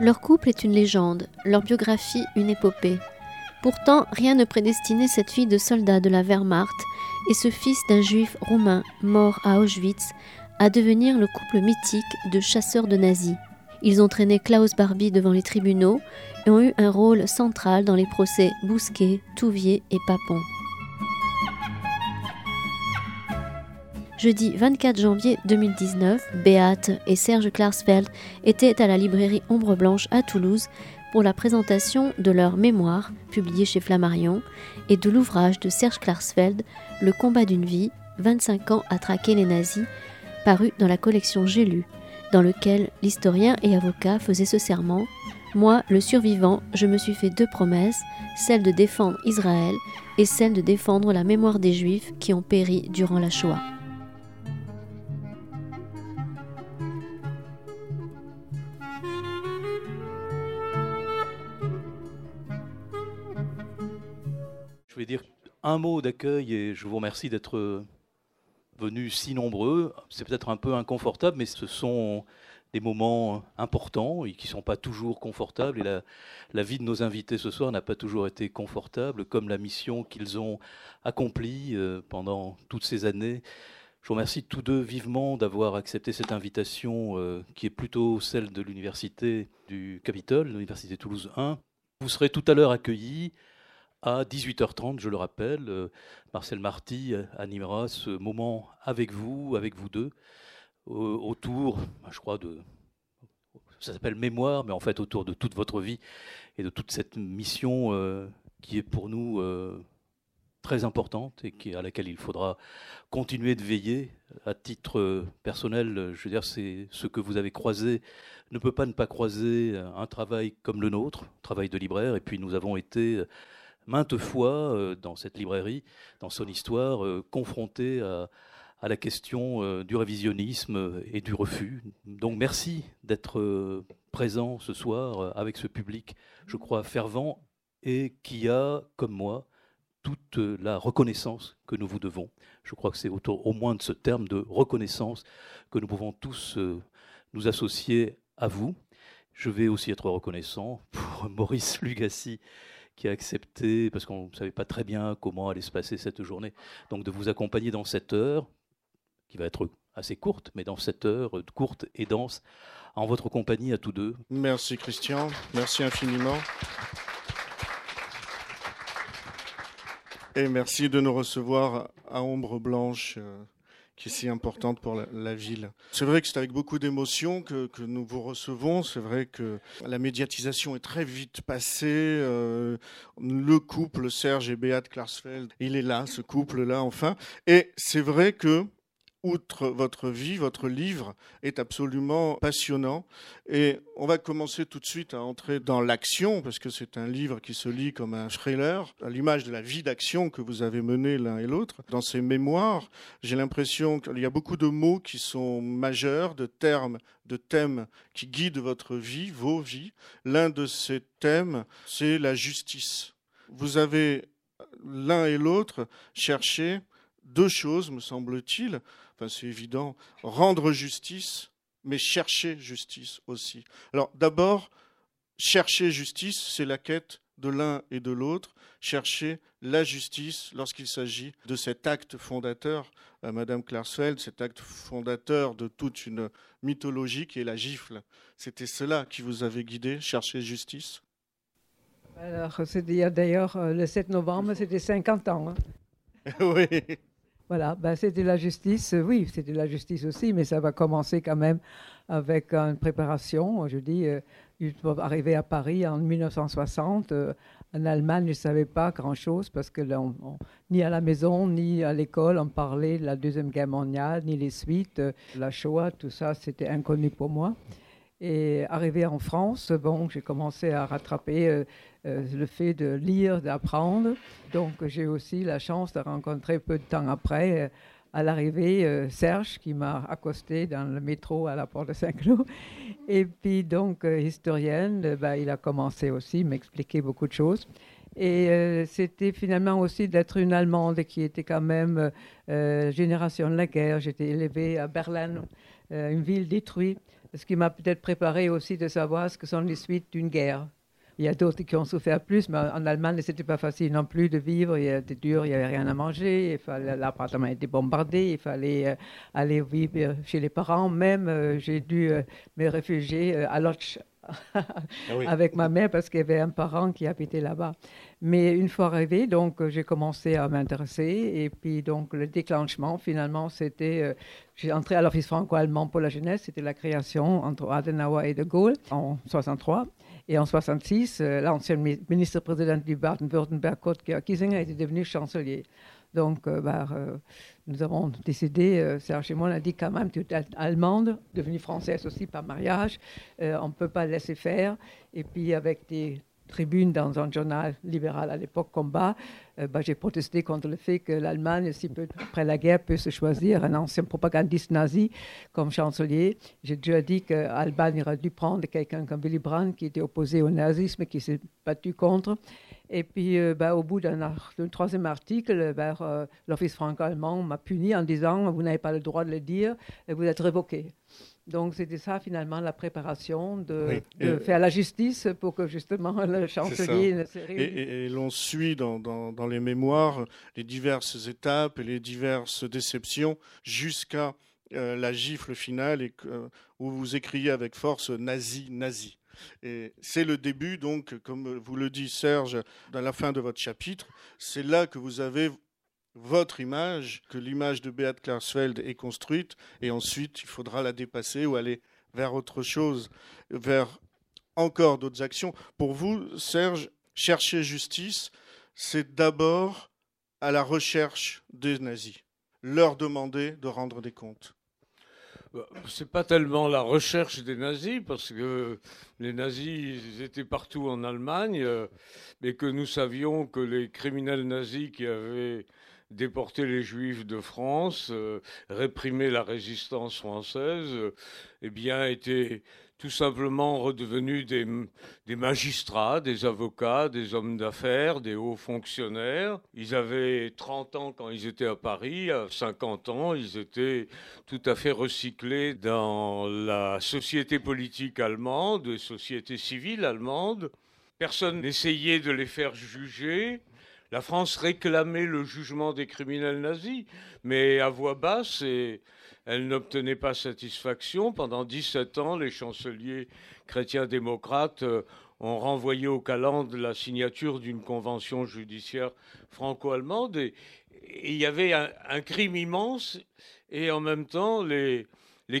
Leur couple est une légende, leur biographie une épopée. Pourtant, rien ne prédestinait cette fille de soldat de la Wehrmacht et ce fils d'un juif roumain mort à Auschwitz à devenir le couple mythique de chasseurs de nazis. Ils ont traîné Klaus Barbie devant les tribunaux et ont eu un rôle central dans les procès Bousquet, Touvier et Papon. Jeudi 24 janvier 2019, Beate et Serge Klarsfeld étaient à la librairie Ombre Blanche à Toulouse pour la présentation de leur mémoire, publiée chez Flammarion, et de l'ouvrage de Serge Klarsfeld, Le combat d'une vie, 25 ans à traquer les nazis, paru dans la collection J'ai lu, dans lequel l'historien et avocat faisait ce serment Moi, le survivant, je me suis fait deux promesses, celle de défendre Israël et celle de défendre la mémoire des Juifs qui ont péri durant la Shoah. Je vais dire un mot d'accueil et je vous remercie d'être venus si nombreux. C'est peut-être un peu inconfortable, mais ce sont des moments importants et qui ne sont pas toujours confortables. La, vie de nos invités ce soir n'a pas toujours été confortable, comme la mission qu'ils ont accomplie euh, pendant toutes ces années. Je vous remercie tous deux vivement d'avoir accepté cette invitation euh, qui est plutôt celle de l'université du Capitole, l'université Toulouse 1. Vous serez tout à l'heure accueillis à 18h30, je le rappelle. Euh, Marcel Marty animera ce moment avec vous, avec vous deux, autour, bah, je crois, de. Ça s'appelle mémoire, mais en fait autour de toute votre vie et de toute cette mission euh, qui est pour nous euh, très importante et à laquelle il faudra continuer de veiller. À titre personnel, je veux dire, c'est ce que vous avez croisé ne peut pas ne pas croiser un travail comme le nôtre, travail de libraire, et puis nous avons été maintes fois euh, dans cette librairie, dans son histoire, euh, confrontée à, la question euh, du révisionnisme et du refus. Donc merci d'être présent ce soir avec ce public, je crois, fervent et qui a, comme moi, toute la reconnaissance que nous vous devons. Je crois que c'est au moins de ce terme de reconnaissance que nous pouvons tous nous associer à vous. Je vais aussi être reconnaissant pour Maurice Lugassi, qui a accepté, parce qu'on ne savait pas très bien comment allait se passer cette journée, donc de vous accompagner dans cette heure, qui va être assez courte, mais dans cette heure courte et dense, en votre compagnie à tous deux. Merci Christian, merci infiniment. Et merci de nous recevoir à Ombre Blanche. Qui est si importante pour la, ville. C'est vrai que c'est avec beaucoup d'émotion que, que, nous vous recevons. C'est vrai que la médiatisation est très vite passée. Euh, le couple Serge et Beat Klarsfeld, il est là, ce couple-là, enfin. Et c'est vrai que outre votre vie, votre livre est absolument passionnant. Et on va commencer tout de suite à entrer dans l'action, parce que c'est un livre qui se lit comme un thriller, à l'image de la vie d'action que vous avez menée l'un et l'autre. Dans ces mémoires, j'ai l'impression qu'il y a beaucoup de mots qui sont majeurs, de termes, de thèmes qui guident votre vie, vos vies. L'un de ces thèmes, c'est la justice. Vous avez l'un et l'autre cherché deux choses, me semble-t-il enfin c'est évident, rendre justice, mais chercher justice aussi. Alors d'abord, chercher justice, c'est la quête de l'un et de l'autre, chercher la justice lorsqu'il s'agit de cet acte fondateur, euh, Madame Klarsfeld, cet acte fondateur de toute une mythologie qui est la gifle. C'était cela qui vous avait guidé, chercher justice? Alors, c'était d'ailleurs euh, le 7 novembre, c'était 50 ans. Hein. oui. Voilà, ben c'était la justice, euh, oui, c'était la justice aussi, mais ça va commencer quand même avec une préparation. Je dis, euh, à Paris en 1960. Euh, en Allemagne, je ne savais pas grand-chose parce que ni à la maison, ni à l'école, on parlait de la Deuxième Guerre mondiale, ni les suites, la Shoah, tout ça, c'était inconnu pour moi. Et arrivé en France, bon, j'ai commencé à rattraper euh, le fait de lire, d'apprendre. Donc j'ai aussi la chance de rencontrer peu de temps après, euh, à l'arrivée, euh, Serge qui m'a accosté dans le métro à la porte de Saint-Cloud. Et puis donc, historienne, bah, il a commencé aussi m'expliquer beaucoup de choses. Et c'était finalement aussi d'être une Allemande qui était quand même génération de la guerre. J'étais élevée à Berlin, une ville détruite ce qui m'a peut-être préparé aussi de savoir ce que sont les suites d'une guerre. Il y a d'autres qui ont souffert plus, mais en Allemagne, ce n'était pas facile non plus de vivre. Il était dur, il n'y avait rien à manger. L'appartement était bombardé. Il fallait euh, aller vivre chez les parents. Même, euh, j'ai dû euh, me réfugier à Lodz ah avec ma mère parce qu'il y avait un parent qui habitait là-bas. Mais une fois arrivé, donc j'ai commencé à m'intéresser et puis donc le déclenchement finalement c'était j'ai entré à l'office franco-allemand pour la jeunesse, c'était la création entre Adenauer et De Gaulle en 63 et en 66, euh, l'ancien ministre-président du Baden-Württemberg, Kurt Kiesinger, était devenu chancelier. Donc, euh, bah, euh, nous avons décidé, Serge et moi, on a dit quand même, tu es allemande, devenue française aussi par mariage, on ne peut pas laisser faire. Et puis, avec des tribune dans un journal libéral à l'époque, Combat, euh, bah, j'ai protesté contre le fait que l'Allemagne, si peu après la guerre, peut se choisir un ancien propagandiste nazi comme chancelier. J'ai déjà dit qu'Allemagne aurait dû prendre quelqu'un comme Willy Brandt, qui était opposé au nazisme, qui s'est battu contre. Et puis, euh, bah, au bout d'un troisième article, bah, euh, l'Office franco-allemand m'a puni en disant Vous n'avez pas le droit de le dire, et vous êtes révoqué. Donc c'était ça finalement la préparation de, faire la justice pour que justement le chancelier ne se Et, et, l'on suit dans, dans, les mémoires les diverses étapes et les diverses déceptions jusqu'à euh, la gifle finale et où vous écriez avec force nazi, nazi. Et c'est le début, donc, comme vous le dit Serge, dans la fin de votre chapitre, c'est là que vous avez votre image, que l'image de Beat Klarsfeld est construite, et ensuite il faudra la dépasser ou aller vers autre chose, vers encore d'autres actions. Pour vous, Serge, chercher justice, c'est d'abord à la recherche des nazis, leur demander de rendre des comptes. Bah, c'est pas tellement la recherche des nazis, parce que les nazis étaient partout en Allemagne, euh, mais que nous savions que les criminels nazis qui avaient déporter les Juifs de France, euh, réprimer la résistance française, euh, eh bien, étaient tout simplement redevenus des, des, magistrats, des avocats, des hommes d'affaires, des hauts fonctionnaires. Ils avaient 30 ans quand ils étaient à Paris, à 50 ans, ils étaient tout à fait recyclés dans la société politique allemande, société civile allemande. Personne n'essayait de les faire juger. La France réclamait le jugement des criminels nazis, mais à voix basse, et elle n'obtenait pas satisfaction. Pendant 17 ans, les chanceliers chrétiens-démocrates euh, ont renvoyé au calendes la signature d'une convention judiciaire franco-allemande. Et, il y avait un, crime immense, et en même temps, les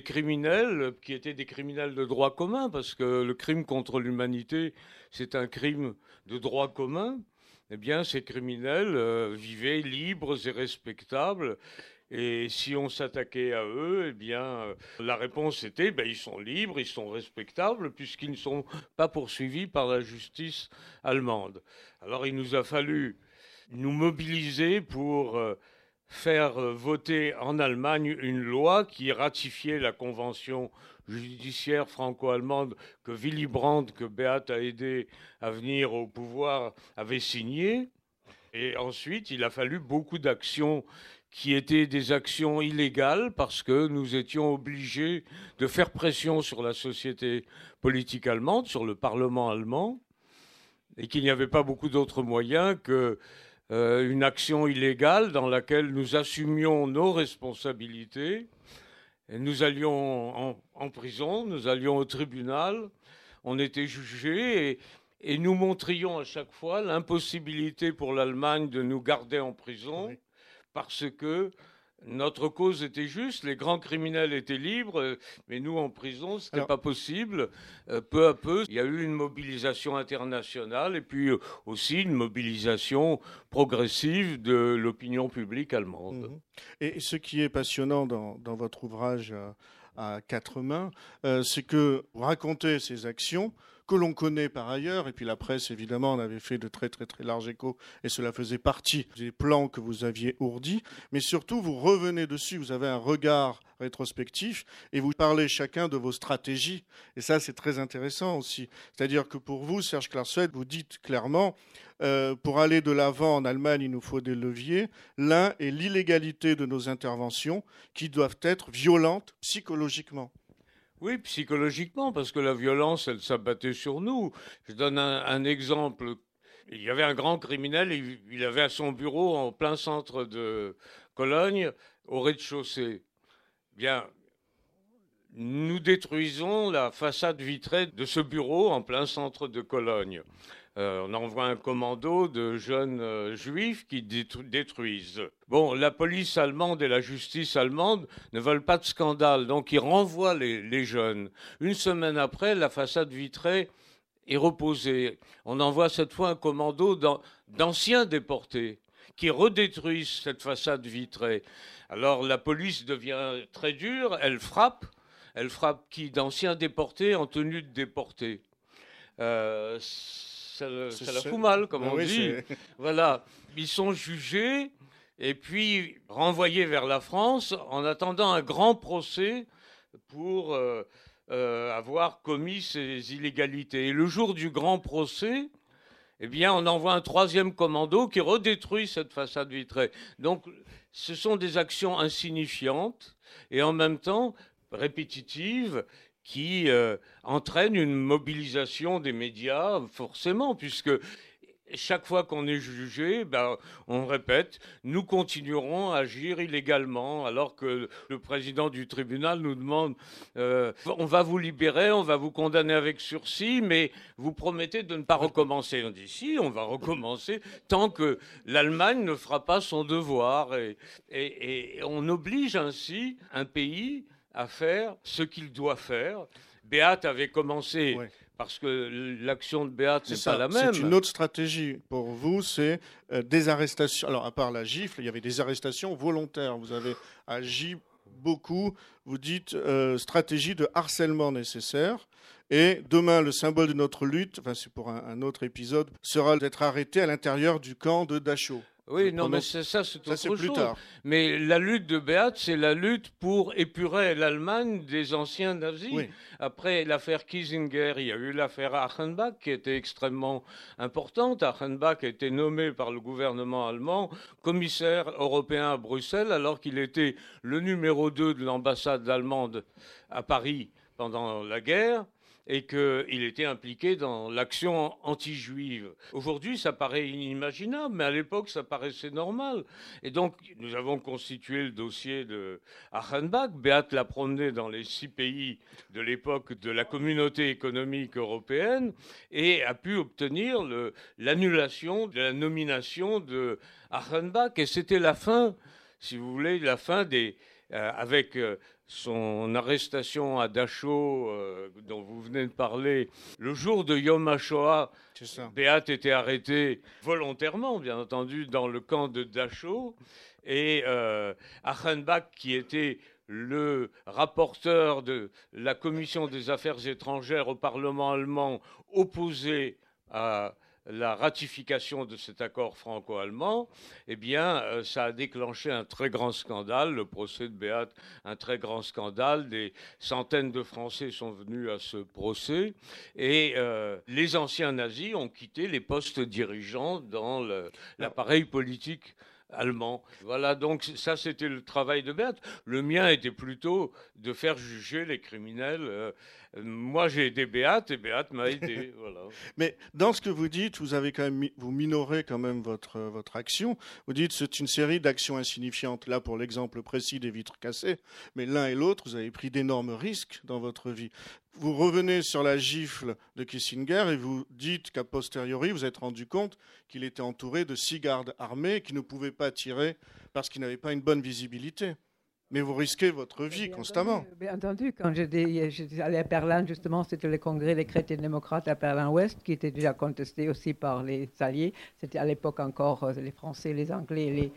criminels, qui étaient des criminels de droit commun, parce que le crime contre l'humanité, c'est un crime de droit commun, eh bien, ces criminels euh, vivaient libres et respectables. Et si on s'attaquait à eux, eh bien, euh, la réponse était, ben, ils sont libres, ils sont respectables, puisqu'ils ne sont pas poursuivis par la justice allemande. Alors, il nous a fallu nous mobiliser pour euh, faire voter en Allemagne une loi qui ratifiait la Convention judiciaire franco-allemande que Willy Brandt, que Beat a aidé à venir au pouvoir, avait signé. Et ensuite, il a fallu beaucoup d'actions qui étaient des actions illégales parce que nous étions obligés de faire pression sur la société politique allemande, sur le Parlement allemand, et qu'il n'y avait pas beaucoup d'autres moyens que euh, une action illégale dans laquelle nous assumions nos responsabilités nous allions en, prison, nous allions au tribunal, on était jugés et, nous montrions à chaque fois l'impossibilité pour l'Allemagne de nous garder en prison parce que notre cause était juste, les grands criminels étaient libres, mais nous en prison, ce n'était pas possible. Euh, peu à peu, il y a eu une mobilisation internationale et puis euh, aussi une mobilisation progressive de l'opinion publique allemande. Mhm. Et ce qui est passionnant dans, votre ouvrage euh, à, quatre mains, c'est que vous racontez ces actions que l'on connaît par ailleurs, et puis la presse évidemment en avait fait de très très très larges échos, et cela faisait partie des plans que vous aviez ourdis, mais surtout vous revenez dessus, vous avez un regard rétrospectif, et vous parlez chacun de vos stratégies, et ça c'est très intéressant aussi. C'est-à-dire que pour vous, Serge Klarsfeld, vous dites clairement, euh, pour aller de l'avant en Allemagne, il nous faut des leviers. L'un est l'illégalité de nos interventions qui doivent être violentes psychologiquement. Oui, psychologiquement, parce que la violence, elle s'abattait sur nous. Je donne un, exemple. Il y avait un grand criminel, il, avait à son bureau en plein centre de Cologne, au rez-de-chaussée. Bien, nous détruisons la façade vitrée de ce bureau en plein centre de Cologne. Euh, on envoie un commando de jeunes euh, juifs qui détruisent. Bon, la police allemande et la justice allemande ne veulent pas de scandale, donc ils renvoient les, jeunes. Une semaine après, la façade vitrée est reposée. On envoie cette fois un commando d'anciens déportés qui redétruisent cette façade vitrée. Alors la police devient très dure, elle frappe. Elle frappe qui? D'anciens déportés en tenue de déportés. Euh, ça, la fout mal, comme ah on dit. Voilà, ils sont jugés et puis renvoyés vers la France en attendant un grand procès pour euh, euh, avoir commis ces illégalités. Et le jour du grand procès, eh bien, on envoie un troisième commando qui redétruit cette façade vitrée. Donc, ce sont des actions insignifiantes et en même temps répétitives qui euh, entraîne une mobilisation des médias, forcément, puisque chaque fois qu'on est jugé, ben, on répète, nous continuerons à agir illégalement, alors que le président du tribunal nous demande, euh, on va vous libérer, on va vous condamner avec sursis, mais vous promettez de ne pas recommencer. On dit si, on va recommencer tant que l'Allemagne ne fera pas son devoir, et, et on oblige ainsi un pays à faire ce qu'il doit faire. Béat avait commencé parce que l'action de Béat n'est pas la même. C'est une autre stratégie pour vous, c'est euh, des arrestations. Alors à part la gifle, il y avait des arrestations volontaires. Vous avez agi beaucoup. Vous dites euh, stratégie de harcèlement nécessaire. Et demain, le symbole de notre lutte, enfin c'est pour un, un, autre épisode, sera d'être arrêté à l'intérieur du camp de Dachau. Oui, non, mais ça, c'est autre chose. Mais la lutte de Beat, c'est la lutte pour épurer l'Allemagne des anciens nazis. Après l'affaire Kiesinger, il y a eu l'affaire Achenbach qui était extrêmement importante. Achenbach a été nommé par le gouvernement allemand commissaire européen à Bruxelles alors qu'il était le numéro 2 de l'ambassade allemande à Paris pendant la guerre et qu'il était impliqué dans l'action anti-juive. Aujourd'hui, ça paraît inimaginable, mais à l'époque, ça paraissait normal. Et donc, nous avons constitué le dossier de Achenbach. Beat l'a promené dans les six pays de l'époque de la communauté économique européenne et a pu obtenir l'annulation de la nomination de Achenbach. Et c'était la fin, si vous voulez, la fin des, euh, avec euh, son arrestation à Dachau, euh, dont vous venez de parler, le jour de Yom HaShoah, Beat était arrêté volontairement, bien entendu, dans le camp de Dachau. Et euh, Achenbach, qui était le rapporteur de la commission des affaires étrangères au Parlement allemand, opposé à la ratification de cet accord franco-allemand, eh bien, euh, ça a déclenché un très grand scandale, le procès de Béat, un très grand scandale. Des centaines de Français sont venus à ce procès et euh, les anciens nazis ont quitté les postes dirigeants dans l'appareil politique allemand. Voilà, donc ça c'était le travail de Béat. Le mien était plutôt de faire juger les criminels. Euh, moi, j'ai aidé Béat et Béat m'a aidé. voilà. Mais dans ce que vous dites, vous avez quand même vous minorez quand même votre votre action. Vous dites c'est une série d'actions insignifiantes. Là, pour l'exemple précis des vitres cassées, mais l'un et l'autre, vous avez pris d'énormes risques dans votre vie. Vous revenez sur la gifle de Kissinger et vous dites qu'à posteriori, vous êtes rendu compte qu'il était entouré de six gardes armés qui ne pouvaient pas tirer parce qu'ils n'avaient pas une bonne visibilité. Mais vous risquez votre vie constamment. bien entendu, quand j'étais allé à Berlin, justement, c'était le congrès des chrétiens démocrates à Berlin-Ouest, qui était déjà contesté aussi par les alliés. C'était à l'époque encore euh, les Français, les Anglais les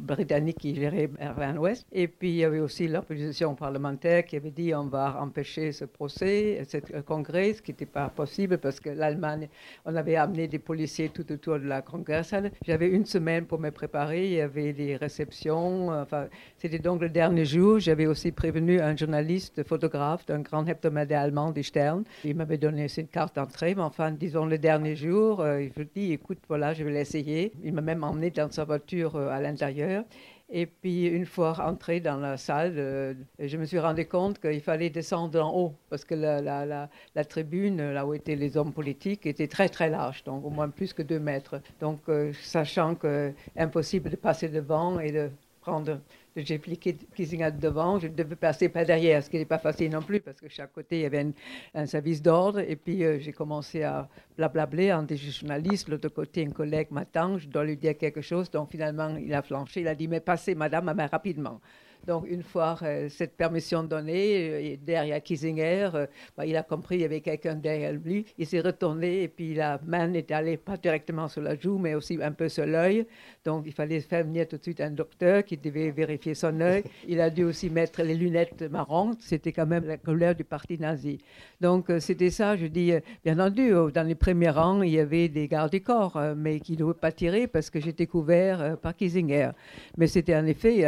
Britanniques qui géraient Berlin-Ouest. Et puis, il y avait aussi l'opposition parlementaire qui avait dit on va empêcher ce procès, ce congrès, ce qui n'était pas possible parce que l'Allemagne, on avait amené des policiers tout autour de la congrès. J'avais une semaine pour me préparer, il y avait des réceptions. Enfin, c'était donc le dernier jour, j'avais aussi prévenu un journaliste photographe d'un grand hebdomadaire allemand, Die Stern. Il m'avait donné une carte d'entrée, mais enfin, disons, le dernier jour, euh, il me dit, écoute, voilà, je vais l'essayer. Il m'a même emmené dans sa voiture euh, à l'intérieur. Et puis, une fois entré dans la salle, euh, je me suis rendu compte qu'il fallait descendre en haut, parce que la, tribune, là où étaient les hommes politiques, était très, très large, donc au moins plus que deux mètres. Donc, euh, sachant que impossible de passer devant et de prendre j'ai appliqué Kissinger devant, je devais passer pas derrière, ce qui n'est pas facile non plus, parce que chaque côté, il y avait un, service d'ordre. Et puis, euh, j'ai commencé à blablabler en des journalistes. L'autre côté, un collègue m'attend, je dois lui dire quelque chose. Donc, finalement, il a flanché. Il a dit, mais passez, madame, mais rapidement. Donc, une fois euh, cette permission donnée, euh, derrière Kissinger, euh, bah, il a compris qu'il y avait quelqu'un derrière lui. Il s'est retourné et puis la main est allée pas directement sur la joue, mais aussi un peu sur l'œil. Donc, il fallait faire venir tout de suite un docteur qui devait vérifier son œil. Il a dû aussi mettre les lunettes marron. C'était quand même la couleur du parti nazi. Donc, c'était ça, je dis, bien entendu, dans les premiers rangs, il y avait des gardes du corps, mais qui ne devaient pas tirer parce que j'étais couvert par Kissinger. Mais c'était en effet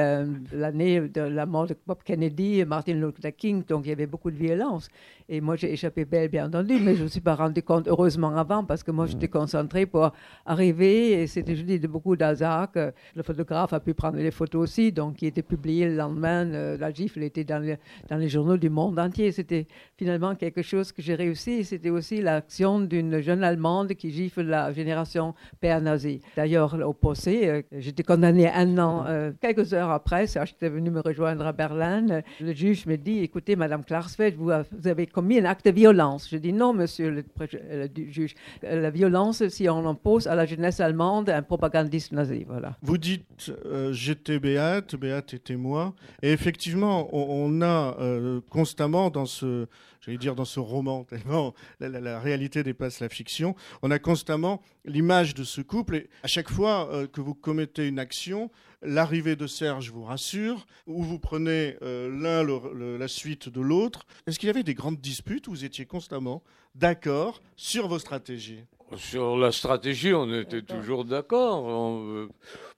l'année de la mort de Bob Kennedy et Martin Luther King, donc il y avait beaucoup de violence. Et moi, j'ai échappé belle, bien entendu, mais je ne me suis pas rendu compte, heureusement, avant, parce que moi, j'étais mm. concentrée pour arriver. Et c'était, je dis, de beaucoup d'hasard que le photographe a pu prendre les photos aussi, donc qui était publié le lendemain. Euh, la gifle était dans, dans les journaux du monde entier. C'était finalement quelque chose que j'ai réussi. C'était aussi l'action d'une jeune Allemande qui gifle la génération père nazi. D'ailleurs, au procès, euh, j'étais condamnée un an. Euh, quelques heures après, j'étais me rejoindre à Berlin. Le juge me dit, écoutez, Madame Klarsfeld, vous, avez commis un acte de violence. Je dis non, monsieur le, juge. La violence, si on impose à la jeunesse allemande un propagandiste nazi. Voilà. Vous dites euh, j'étais Béate, Béate était moi. Et effectivement, on, a euh, constamment dans ce, j'allais dire dans ce roman, tellement la, réalité dépasse la fiction, on a constamment l'image de ce couple. Et à chaque fois euh, que vous commettez une action, l'arrivée de Serge vous rassure, ou vous prenez euh, l'un la suite de l'autre. Est-ce qu'il y avait des grandes disputes où vous étiez constamment d'accord sur vos stratégies? Sur la stratégie, on était toujours d'accord. Euh,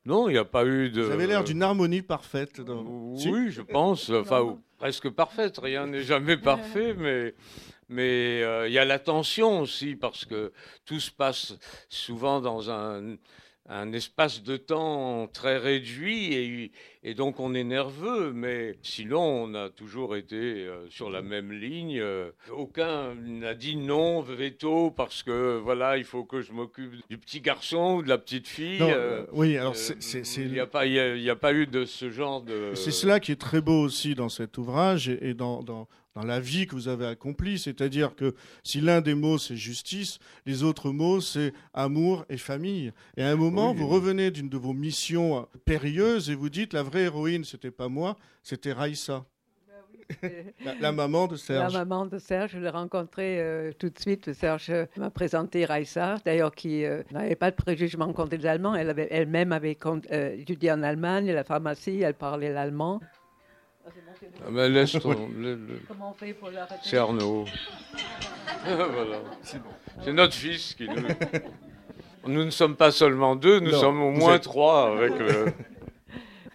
non, il n'y a pas eu de. Vous avez l'air d'une harmonie parfaite. Oui, je pense. Enfin, presque parfaite. Rien n'est jamais parfait, mais mais euh, il y a la tension aussi parce que tout se passe souvent dans un un espace de temps très réduit et, donc on est nerveux, mais sinon on a toujours été euh, sur la même ligne. aucun n'a dit non, veto, parce que voilà, il faut que je m'occupe du petit garçon ou de la petite fille. Euh, oui, alors il n'y a, pas, a pas eu de ce genre de. C'est cela qui est très beau aussi dans cet ouvrage et, dans, dans dans la vie que vous avez accomplie. C'est-à-dire que si l'un des mots c'est justice, les autres mots c'est amour et famille. Et à un moment, vous revenez d'une de vos missions périlleuses et vous dites la vraie héroïne, c'était pas moi, c'était Raïssa. La, maman de Serge. La maman de Serge, je l'ai rencontrée euh, tout de suite. Serge m'a présenté Raissa, d'ailleurs, qui euh, n'avait pas de préjugement contre les Allemands. Avait elle-même avait, euh, étudié en Allemagne, la pharmacie, elle parlait l'allemand. Ah ben laisse ton, Comment on fait pour l'arrêter? C'est Arnaud. voilà. C'est notre fils qui nous. Nous ne sommes pas seulement deux, nous sommes au moins trois avec le.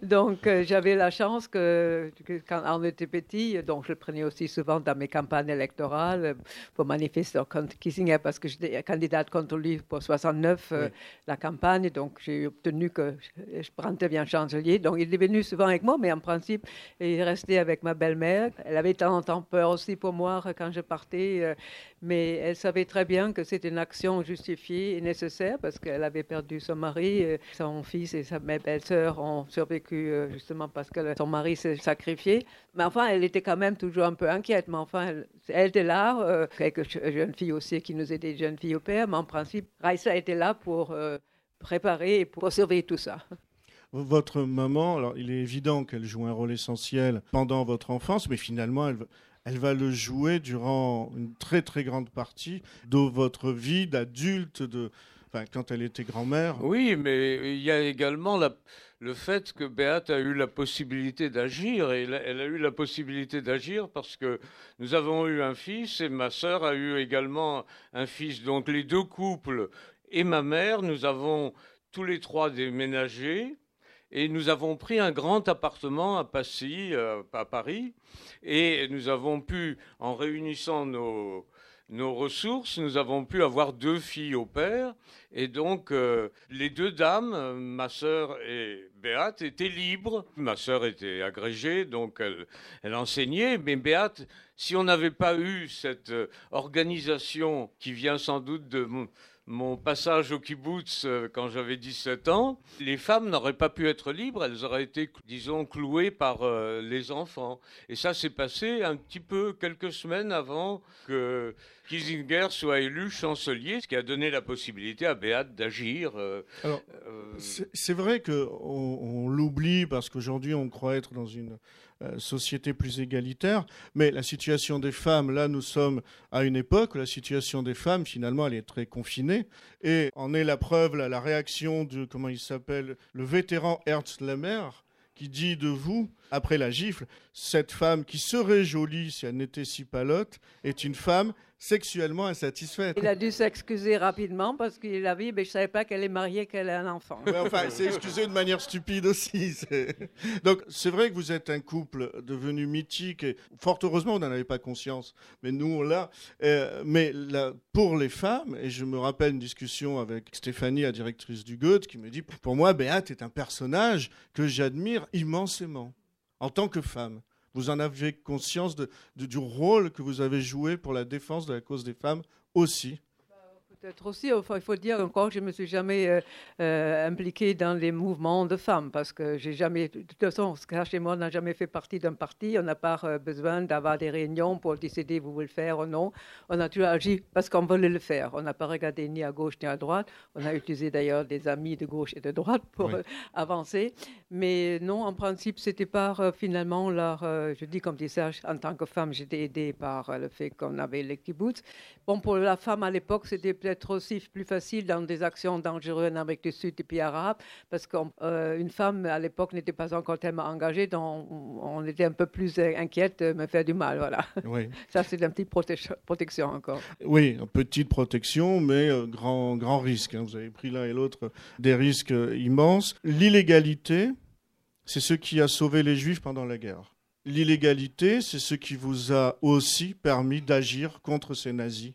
Donc, euh, j'avais la chance que, quand on était petit, donc je le prenais aussi souvent dans mes campagnes électorales euh, pour manifester contre Kissinger parce que j'étais candidate contre lui pour 69, euh, la campagne. Donc, j'ai obtenu que je, je bien chancelier. Donc, il est venu souvent avec moi, mais en principe, il est resté avec ma belle-mère. Elle avait de temps en temps peur aussi pour moi quand je partais, mais elle savait très bien que c'était une action justifiée et nécessaire parce qu'elle avait perdu son mari, son fils et sa belle-sœur ont survécu euh, justement parce que son mari s'est sacrifié. Mais enfin, elle était quand même toujours un peu inquiète. Mais enfin, elle, était là, euh, quelques jeunes filles aussi qui nous étaient jeunes filles au père. Mais en principe, Raissa était là pour euh, préparer et pour surveiller tout ça. Votre maman, alors il est évident qu'elle joue un rôle essentiel pendant votre enfance, mais finalement, elle, elle va le jouer durant une très très grande partie de votre vie d'adulte, de, quand elle était grand-mère. Oui, mais il y a également le fait que Béate a eu la possibilité d'agir. Et elle a eu la possibilité d'agir parce que nous avons eu un fils et ma sœur a eu également un fils. Donc les deux couples et ma mère, nous avons tous les trois déménagé. Et nous avons pris un grand appartement à Passy, euh, à Paris, et nous avons pu, en réunissant nos, ressources, nous avons pu avoir deux filles au père. Et donc, euh, les deux dames, ma sœur et Béate était libre. Ma sœur était agrégée, donc elle, elle enseignait. Mais Béate, si on n'avait pas eu cette euh, organisation qui vient sans doute de mon passage au kibbutz euh, quand j'avais 17 ans, les femmes n'auraient pas pu être libres, elles auraient été, disons, clouées par euh, les enfants. Et ça s'est passé un petit peu quelques semaines avant que Kissinger soit élu chancelier, ce qui a donné la possibilité à Beat d'agir. Euh, c'est vrai qu'on on, l'oublie parce qu'aujourd'hui on croit être dans une euh, société plus égalitaire. Mais la situation des femmes, là, nous sommes à une époque où la situation des femmes, finalement, elle est très confinée. Et en est la preuve, la réaction de, comment il s'appelle, le vétéran Ernst Lemmer, qui dit de vous, après la gifle, cette femme qui serait jolie si elle n'était si palote, est une femme sexuellement insatisfaite. Il a dû s'excuser rapidement parce qu'il a dit mais je ne savais pas qu'elle est mariée, qu'elle a un enfant. enfin, c'est excusé de manière stupide aussi. Donc, c'est vrai que vous êtes un couple devenu mythique et fort heureusement, vous n'en avez pas conscience, mais nous, on l'a. Euh, mais pour les femmes, et je me rappelle une discussion avec Stéphanie, la directrice du Goethe, qui me dit Pour moi, Béate est un personnage que j'admire immensément en tant que femme vous en avez conscience du rôle que vous avez joué pour la défense de la cause des femmes aussi Peut-être aussi, il faut dire encore, je ne me suis jamais euh, euh, impliquée dans les mouvements de femmes parce que j'ai jamais, de toute façon, chez moi, on n'a jamais fait partie d'un parti. On n'a pas euh, besoin d'avoir des réunions pour décider vous voulez le faire ou non. On a toujours agi parce qu'on voulait le faire. On n'a pas regardé ni à gauche ni à droite. On a utilisé d'ailleurs des amis de gauche et de droite pour avancer. Mais non, en principe, c'était pas finalement leur. je dis comme dit Serge, en tant que femme, j'étais aidée par le fait qu'on avait les kibbutz. Bon, pour la femme à l'époque, c'était peut-être être aussi plus facile dans des actions dangereuses en Amérique du Sud et puis arabe, parce qu'une euh, femme à l'époque n'était pas encore tellement engagée, donc on était un peu plus inquiète de me faire du mal. Voilà. Oui. Ça, c'est une petite protection encore. Oui, une petite protection, mais euh, grand, grand risque. Hein. Vous avez pris l'un et l'autre des risques euh, immenses. L'illégalité, c'est ce qui a sauvé les Juifs pendant la guerre. L'illégalité, c'est ce qui vous a aussi permis d'agir contre ces nazis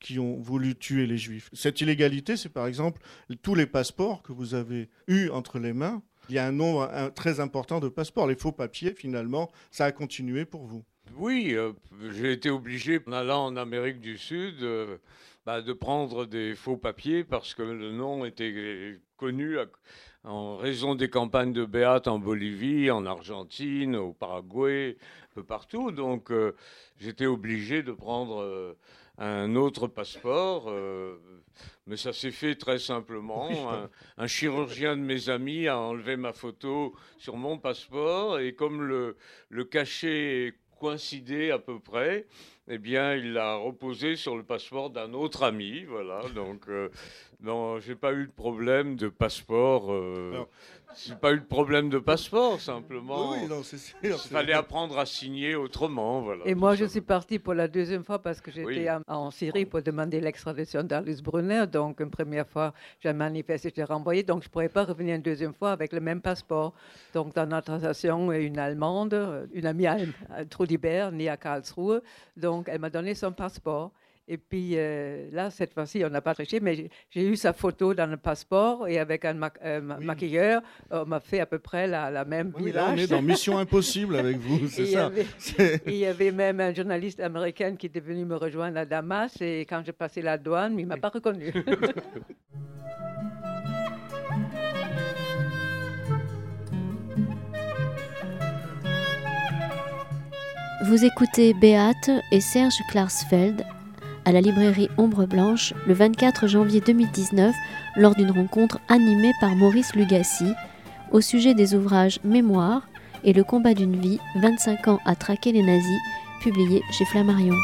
qui ont voulu tuer les juifs. Cette illégalité, c'est par exemple tous les passeports que vous avez eus entre les mains. Il y a un nombre très important de passeports. Les faux papiers, finalement, ça a continué pour vous. Oui, euh, j'ai été obligé, en allant en Amérique du Sud, euh, bah, de prendre des faux papiers parce que le nom était connu en raison des campagnes de Béate en Bolivie, en Argentine, au Paraguay, un peu partout. Donc euh, j'étais obligé de prendre un autre passeport. Euh, mais ça s'est fait très simplement. Un, chirurgien de mes amis a enlevé ma photo sur mon passeport et comme le, le cachet coïncidait à peu près, eh bien, il l'a reposé sur le passeport d'un autre ami. Voilà. Donc, euh, non, j'ai pas eu de problème de passeport. Euh, j'ai pas eu de problème de passeport, simplement. Oui, non, c'est Il fallait apprendre à signer autrement, voilà. Et moi, je suis parti pour la deuxième fois parce que j'étais en, Syrie pour demander l'extradition d'Alice Brunner. Donc, une première fois, j'ai manifesté, j'ai renvoyé. Donc, je ne pourrais pas revenir une deuxième fois avec le même passeport. Donc, dans notre station, une Allemande, une amie à Trudibert, née à Karlsruhe. Donc, elle m'a donné son passeport. Et puis euh, là, cette fois-ci, on n'a pas triché, mais j'ai eu sa photo dans le passeport et avec un euh, maquilleur, on m'a fait à peu près la, la même oui, Là, on est dans Mission Impossible avec vous, c'est ça. il y avait même un journaliste américain qui était venu me rejoindre à Damas et quand j'ai passé la douane, il ne m'a pas reconnu. Vous écoutez Beate et Serge Klarsfeld à la librairie Ombre Blanche le 24 janvier 2019 lors d'une rencontre animée par Maurice Lugassi au sujet des ouvrages Mémoire et Le combat d'une vie, 25 ans à traquer les nazis, publié chez Flammarion.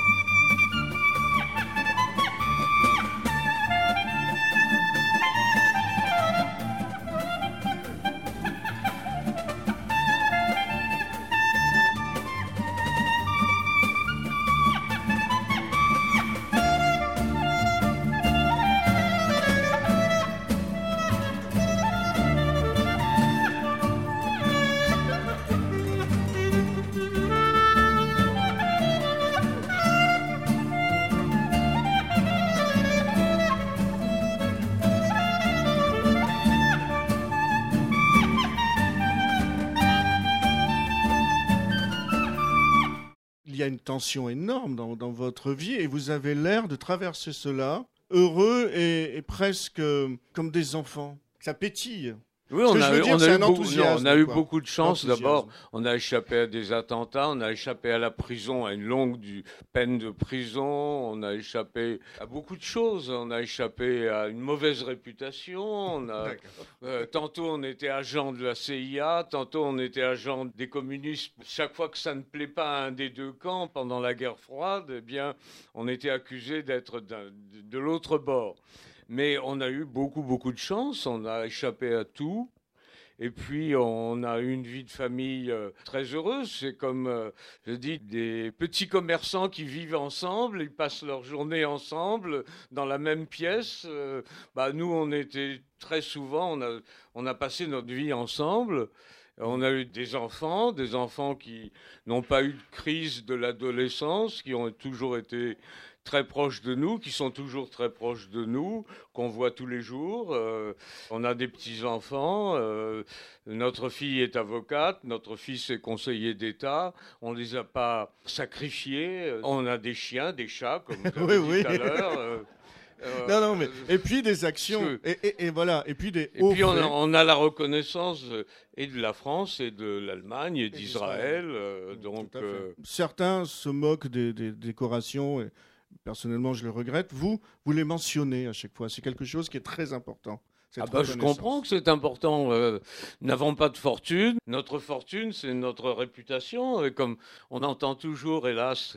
Énorme dans, dans votre vie et vous avez l'air de traverser cela heureux et, et presque euh, comme des enfants. Ça pétille. Oui, on a, eu- on a beaucoup, enthousiasme, non, on a eu quoi. beaucoup de chance. D'abord, on a échappé à des attentats, on a échappé à la prison, à une longue du- peine de prison, on a échappé à beaucoup de choses. On a échappé à une mauvaise réputation. On a, euh, tantôt on était agent de la CIA, tantôt on était agent des communistes. Chaque fois que ça ne plaît pas à un des deux camps pendant la guerre froide, eh bien, on était accusé d'être de l'autre bord. Mais on a eu beaucoup, beaucoup de chance. On a échappé à tout. Et puis, on a eu une vie de famille euh, très heureuse. C'est comme, euh, je dis, des petits commerçants qui vivent ensemble, ils passent leur journée ensemble dans la même pièce. Euh, bah, nous, on était très souvent, on a, on a passé notre vie ensemble. On a eu des enfants, des enfants qui n'ont pas eu de crise de l'adolescence, qui ont toujours été très proches de nous, qui sont toujours très proches de nous, qu'on voit tous les jours. Euh, on a des petits-enfants. euh, notre fille est avocate, notre fils est conseiller d'État. On ne les a pas sacrifiés. On a des chiens, des chats, comme vous Oui, dit oui. tout à l'heure. euh, Non, non, mais et puis des actions et, et- et voilà et puis des et puis on a, faits. on a la reconnaissance et de la France et de l'Allemagne et d'Israël. euh, donc euh, certains se moquent des, des décorations personnellement je le regrette. Vous vous les mentionnez à chaque fois. C'est quelque chose qui est très important. Ah bah, je comprends que c'est important. euh, nous n'avons pas de fortune. Notre fortune, c'est notre réputation. Et comme on entend toujours, hélas,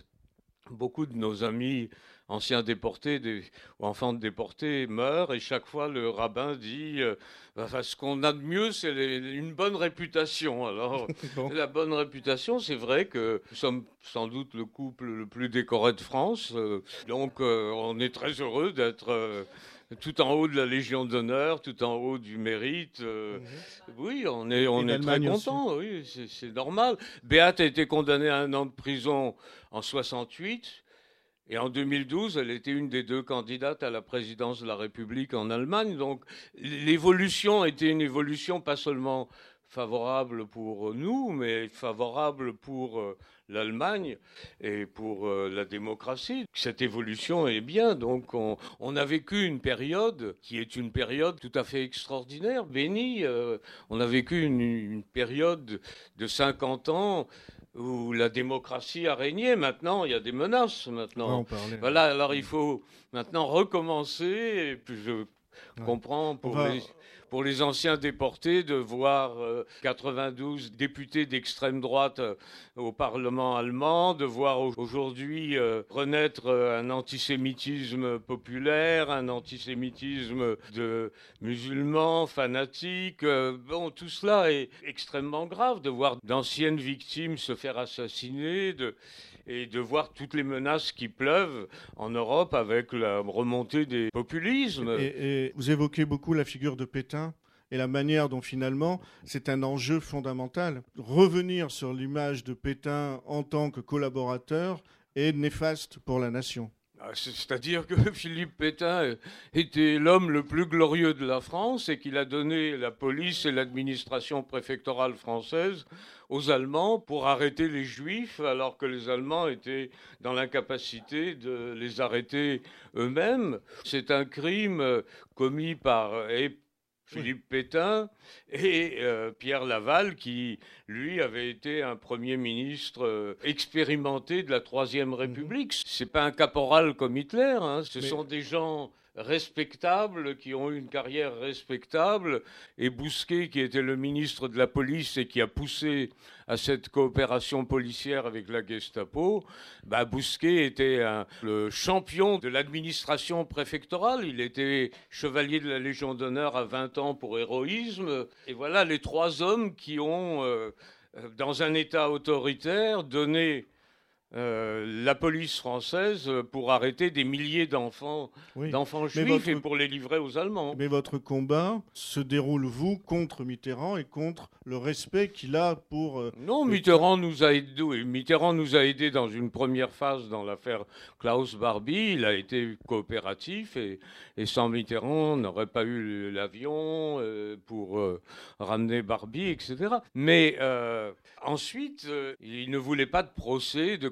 beaucoup de nos amis anciens déportés des, ou enfants de déportés meurent, et chaque fois le rabbin dit euh, Enfin, ce qu'on a de mieux, c'est une bonne réputation. Alors, Bon. la bonne réputation, c'est vrai que nous sommes sans doute le couple le plus décoré de France. euh, donc, euh, on est très heureux d'être. tout en haut de la Légion d'honneur, tout en haut du mérite. euh, Oui, on est, on est très content, oui, c'est- normal. Beate a été condamnée à un an de prison en 68. Et en 2012, elle était une des deux candidates à la présidence de la République en Allemagne. Donc l'évolution était une évolution pas seulement favorable pour nous, mais favorable pour euh, l'Allemagne et pour euh, la démocratie. Cette évolution est bien. Donc on, a vécu une période qui est une période tout à fait extraordinaire, bénie. Euh, on a vécu une période de 50 ans où la démocratie a régné. Maintenant, il y a des menaces. Maintenant, voilà. Alors il faut maintenant recommencer. Et puis je comprends pour va- les pour les anciens déportés de voir euh, 92 députés d'extrême droite euh, au Parlement allemand, de voir au- aujourd'hui euh, renaître euh, un antisémitisme populaire, un antisémitisme de musulmans fanatiques. euh, bon, tout cela est extrêmement grave de voir d'anciennes victimes se faire assassiner, et de voir toutes les menaces qui pleuvent en Europe avec la remontée des populismes. Et, vous évoquez beaucoup la figure de Pétain et la manière dont finalement c'est un enjeu fondamental. Revenir sur l'image de Pétain en tant que collaborateur est néfaste pour la nation. Ah, c'est- C'est-à-dire que Philippe Pétain était l'homme le plus glorieux de la France et qu'il a donné la police et l'administration préfectorale française aux Allemands pour arrêter les Juifs alors que les Allemands étaient dans l'incapacité de les arrêter eux-mêmes. C'est un crime euh, commis par euh, Philippe Pétain et euh, Pierre Laval qui, lui, avait été un Premier ministre euh, expérimenté de la Troisième République. C'est pas un caporal comme Hitler, hein. ce Mais- sont des gens respectables, qui ont eu une carrière respectable, et Bousquet, qui était le ministre de la police et qui a poussé à cette coopération policière avec la Gestapo, bah, Bousquet était le champion de l'administration préfectorale. Il était chevalier de la Légion d'honneur à 20 ans pour héroïsme. Et voilà les trois hommes qui ont, euh, dans un État autoritaire, donné euh, la police française euh, pour arrêter des milliers d'enfants Oui. d'enfants juifs votre- et pour les livrer aux Allemands. Mais votre combat se déroule, vous, contre Mitterrand et contre le respect qu'il a pour... euh, Non, Mitterrand nous a aidé. Mitterrand nous a aidés dans une première phase dans l'affaire Klaus Barbie. Il a été coopératif et, et sans Mitterrand, on n'aurait pas eu l'avion euh, pour ramener Barbie, etc. Mais ensuite, il ne voulait pas de procès, de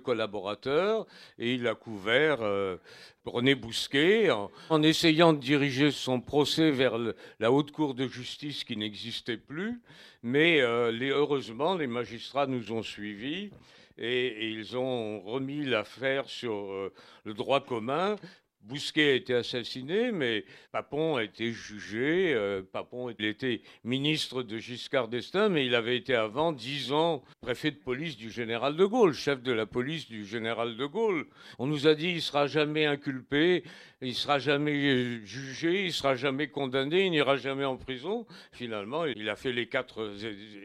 et il a couvert euh, René Bousquet en, essayant de diriger son procès vers la haute cour de justice qui n'existait plus. Mais euh, heureusement, les magistrats nous ont suivis et, ils ont remis l'affaire sur euh, le droit commun. Bousquet a été assassiné, mais Papon a été jugé. Euh, Papon il était ministre de Giscard d'Estaing, mais il avait été avant dix ans préfet de police du général de Gaulle, chef de la police du général de Gaulle. On nous a dit il sera jamais inculpé, il sera jamais jugé, il sera jamais condamné, il n'ira jamais en prison. Finalement, il a fait les quatre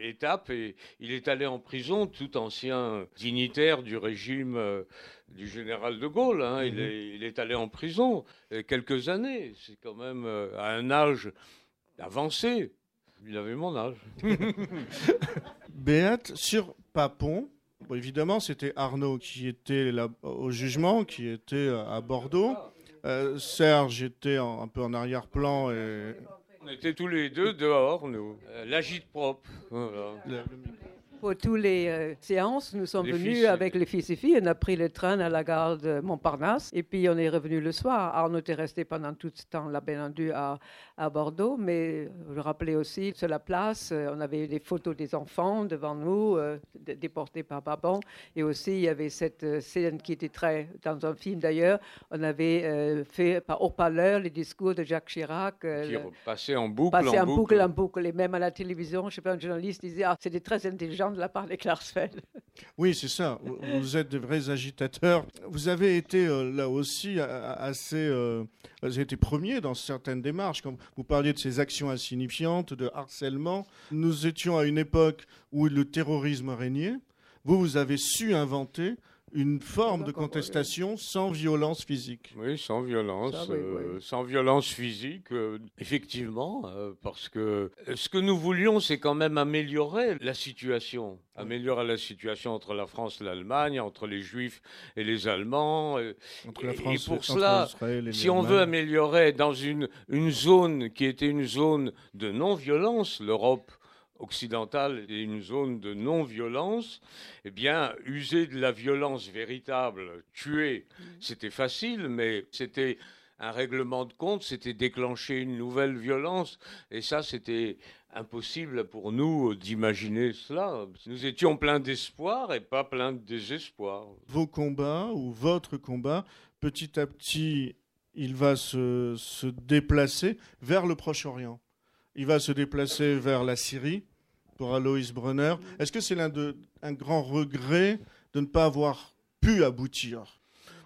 étapes et il est allé en prison, tout ancien dignitaire du régime. Euh, du général de Gaulle. Hein. il, mhm. est, il, est, allé en prison quelques années. C'est quand même euh, à un âge avancé. Il avait mon âge. Béate, sur Papon, évidemment, c'était Arnaud qui était là, au jugement, qui était euh, à Bordeaux. Euh, Serge était un peu en arrière-plan. Et... On était tous les deux dehors, nous. L'agite propre. Voilà pour toutes les euh, séances, nous sommes venus avec les fils et filles. On a pris le train à la gare de Montparnasse et puis on est revenu le soir. Arnaud est resté pendant tout ce temps là, bien entendu, à, à Bordeaux. Mais je rappelais aussi, sur la place, euh, on avait des photos des enfants devant nous, euh, déportés par Babon. Et aussi, il y avait cette scène qui était très, dans un film d'ailleurs, on avait fait par haut-parleur les discours de Jacques Chirac. qui passait en boucle, en, boucle. en boucle. Et même à la télévision, je ne sais pas, un journaliste disait, ah, c'était très intelligent de la part des Klarsfeld. Oui, c'est ça. Vous êtes des vrais agitateurs. Vous avez été euh, là aussi assez. Euh, vous avez été premier dans certaines démarches. Quand vous parliez de ces actions insignifiantes, de harcèlement, nous étions à une époque où le terrorisme régnait. Vous, vous avez su inventer une forme de contestation sans violence physique. Oui, sans violence, euh, sans violence physique, euh, effectivement, euh, parce que ce que nous voulions, c'est quand même améliorer la situation, améliorer la situation entre la France et l'Allemagne, entre les Juifs et les Allemands. Entre la France, et pour cela, si on veut améliorer dans une, une zone qui était une zone de non-violence, l'Europe occidentale et une zone de non-violence, eh bien, user de la violence véritable, tuer, mm. c'était facile, mais c'était un règlement de compte, c'était déclencher une nouvelle violence, et ça, c'était impossible pour nous d'imaginer cela. Nous étions pleins d'espoir et pas pleins de désespoir. Vos combats ou votre combat, petit à petit, il va se, se déplacer vers le Proche-Orient. Il va se déplacer vers la Syrie pour Aloïs Brunner. Est-ce que c'est un grand regret de ne pas avoir pu aboutir?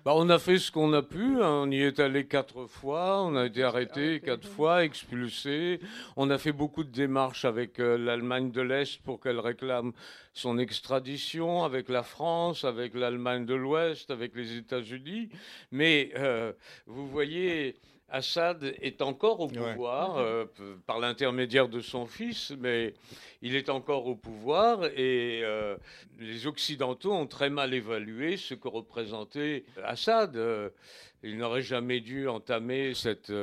Bah, on a fait ce qu'on a pu. Hein. On y est allé quatre fois. On a été arrêté quatre fois, expulsé. On a fait beaucoup de démarches avec euh, l'Allemagne de l'Est pour qu'elle réclame son extradition, avec la France, avec l'Allemagne de l'Ouest, avec les États-Unis. Mais euh, vous voyez, Assad est encore au pouvoir euh, par l'intermédiaire de son fils, mais il est encore au pouvoir et euh, les Occidentaux ont très mal évalué ce que représentait Assad. Euh, il n'aurait jamais dû entamer cette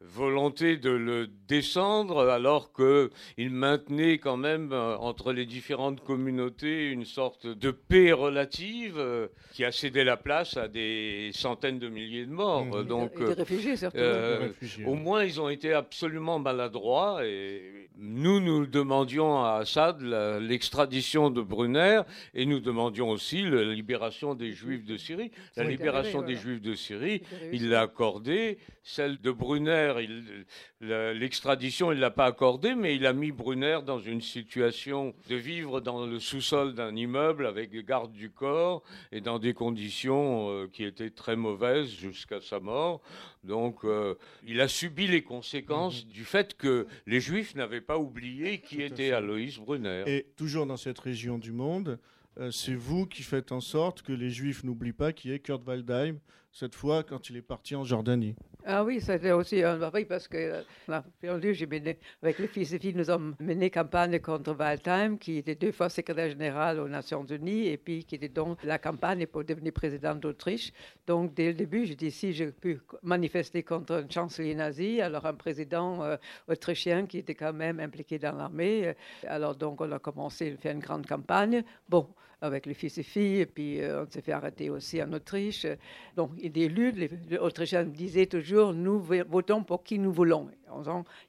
volonté de le descendre alors qu'il maintenait quand même euh, entre les différentes communautés une sorte de paix relative euh, qui a cédé la place à des centaines de milliers de morts. Mmh. Donc, des réfugiés, euh, au moins, ils ont été absolument maladroits et nous, nous demandions à Assad l'extradition de Brunner et nous demandions aussi la libération des Juifs de Syrie. La libération des Juifs de Syrie, il l'a accordée. Celle de Brunner, l'extradition, il ne l'a pas accordé, mais il a mis Brunner dans une situation de vivre dans le sous-sol d'un immeuble avec garde du corps et dans des conditions euh, qui étaient très mauvaises jusqu'à sa mort. Donc, euh, il a subi les conséquences mhm. du fait que les Juifs n'avaient pas oublié qui était Aloïs Brunner. Et toujours dans cette région du monde, euh, c'est vous qui faites en sorte que les Juifs n'oublient pas qui est Kurt Waldheim, cette fois quand il est parti en Jordanie. Ah oui, c'était aussi un vrai parce que, euh, j'ai mené, avec les fils et filles, nous avons mené campagne contre Waldheim, qui était deux fois secrétaire général aux Nations Unies et puis qui était donc la campagne pour devenir président d'Autriche. Donc, dès le début, j'ai dit si je pu manifester contre un chancelier nazi, alors un président euh, autrichien qui était quand même impliqué dans l'armée. Alors, donc, on a commencé à faire une grande campagne. Bon, avec les fils et filles. Et puis, on s'est fait arrêter aussi en Autriche. Donc, des luttes, les, Autrichiens toujours nous votons pour qui nous voulons.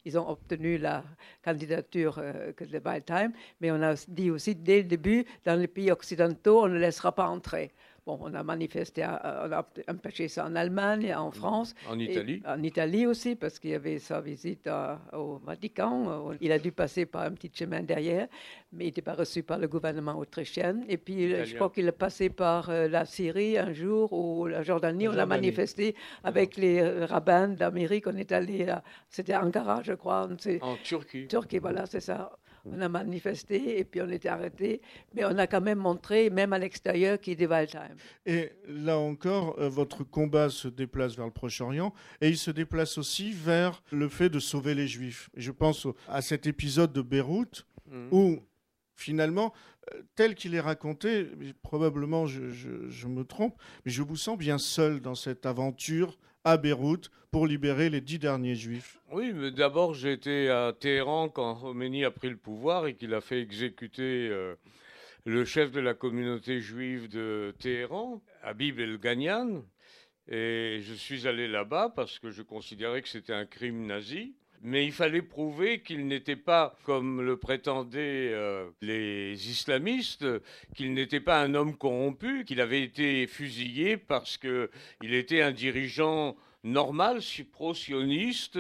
Ils ont obtenu la candidature de Waldheim, mais on a dit aussi dès le début dans les pays occidentaux, on ne laissera pas entrer. Bon, on a manifesté, on a empêché ça en Allemagne, en France. En Italie En Italie aussi, parce qu'il y avait sa visite au Vatican. Il a dû passer par un petit chemin derrière, mais il n'était pas reçu par le gouvernement autrichien. Et puis, je crois qu'il est passé par euh, la Syrie un jour, ou la Jordanie. on a manifesté avec les euh, rabbins d'Amérique. On est allé, c'était Ankara, je crois. En Turquie. Turquie, voilà, c'est ça on a manifesté et puis on était arrêté, mais on a quand même montré, même à l'extérieur, qu'il était Waldheim. Et là encore, euh, votre combat se déplace vers le Proche-Orient et il se déplace aussi vers le fait de sauver les Juifs. je pense à cet épisode de Beyrouth mhm. où finalement, euh, tel qu'il est raconté, probablement je, me trompe, mais je vous sens bien seul dans cette aventure à Beyrouth pour libérer les dix derniers juifs. Oui, mais d'abord j'étais à Téhéran quand Khomeini a pris le pouvoir et qu'il a fait exécuter euh, le chef de la communauté juive de Téhéran, Habib El-Ghanian. Et je suis allé là-bas parce que je considérais que c'était un crime nazi. Mais il fallait prouver qu'il n'était pas, comme le prétendaient euh, les islamistes, qu'il n'était pas un homme corrompu, qu'il avait été fusillé parce qu'il était un dirigeant normal, pro-sioniste,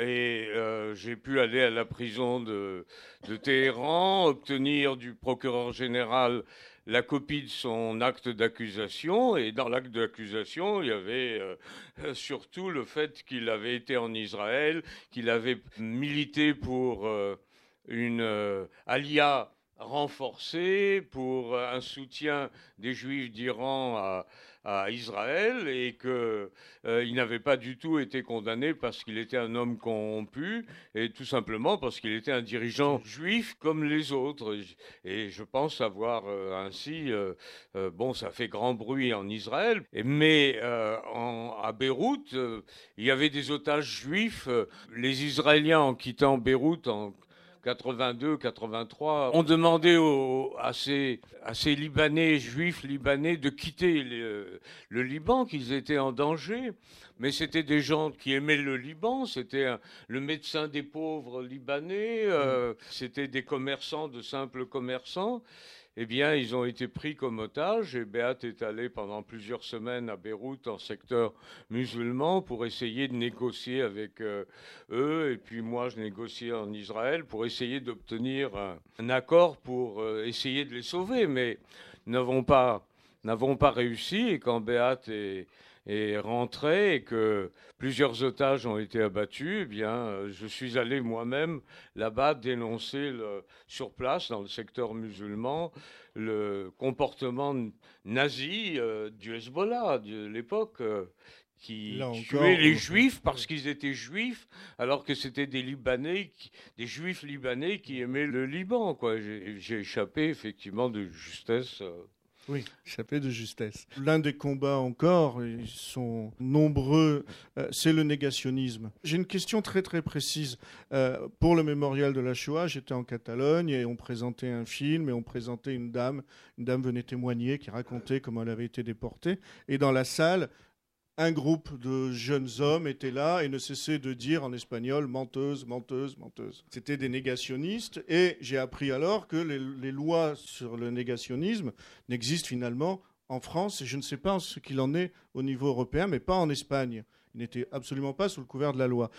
et euh, j'ai pu aller à la prison de, de Téhéran, obtenir du procureur général la copie de son acte d'accusation. Et dans l'acte d'accusation, il y avait euh, surtout le fait qu'il avait été en Israël, qu'il avait milité pour euh, une euh, alia renforcée, pour un soutien des Juifs d'Iran à, à Israël et qu'il euh, n'avait pas du tout été condamné parce qu'il était un homme corrompu et tout simplement parce qu'il était un dirigeant juif comme les autres. Et je pense avoir euh, ainsi, euh, bon, ça fait grand bruit en Israël, mais en, à Beyrouth, il y avait des otages juifs. Les Israéliens, en quittant Beyrouth en 82, 83, ont demandé à, ces, Libanais, juifs libanais, de quitter le, Liban, qu'ils étaient en danger. Mais c'était des gens qui aimaient le Liban, c'était le médecin des pauvres libanais, euh, c'était des commerçants, de simples commerçants eh bien, ils ont été pris comme otages et Béat est allé pendant plusieurs semaines à Beyrouth en secteur musulman pour essayer de négocier avec euh, eux. Et puis moi, je négociais en Israël pour essayer d'obtenir un, accord pour euh, essayer de les sauver. Mais n'avons pas, n'avons pas réussi. Et quand Béat est est rentré et que plusieurs otages ont été abattus, eh bien, euh, je suis allé moi-même là-bas dénoncer sur place, dans le secteur musulman, le comportement nazi euh, du Hezbollah de l'époque. Euh, qui tuait les juifs parce qu'ils étaient juifs, alors que c'était des Libanais, des juifs libanais qui aimaient le Liban. J'ai échappé effectivement de justesse oui, échappé de justesse. L'un des combats encore, ils sont nombreux, euh, c'est le négationnisme. J'ai une question très très précise. Euh, pour le mémorial de la Shoah, j'étais en Catalogne et on présentait un film et on présentait une dame. Une dame venait témoigner qui racontait comment elle avait été déportée. Et dans la salle, un groupe de jeunes hommes était là et ne cessait de dire en espagnol menteuse, menteuse, menteuse. C'était des négationnistes et j'ai appris alors que les, lois sur le négationnisme n'existent finalement en France et je ne sais pas ce qu'il en est au niveau européen, mais pas en Espagne. Il n'était absolument pas sous le couvert de la loi.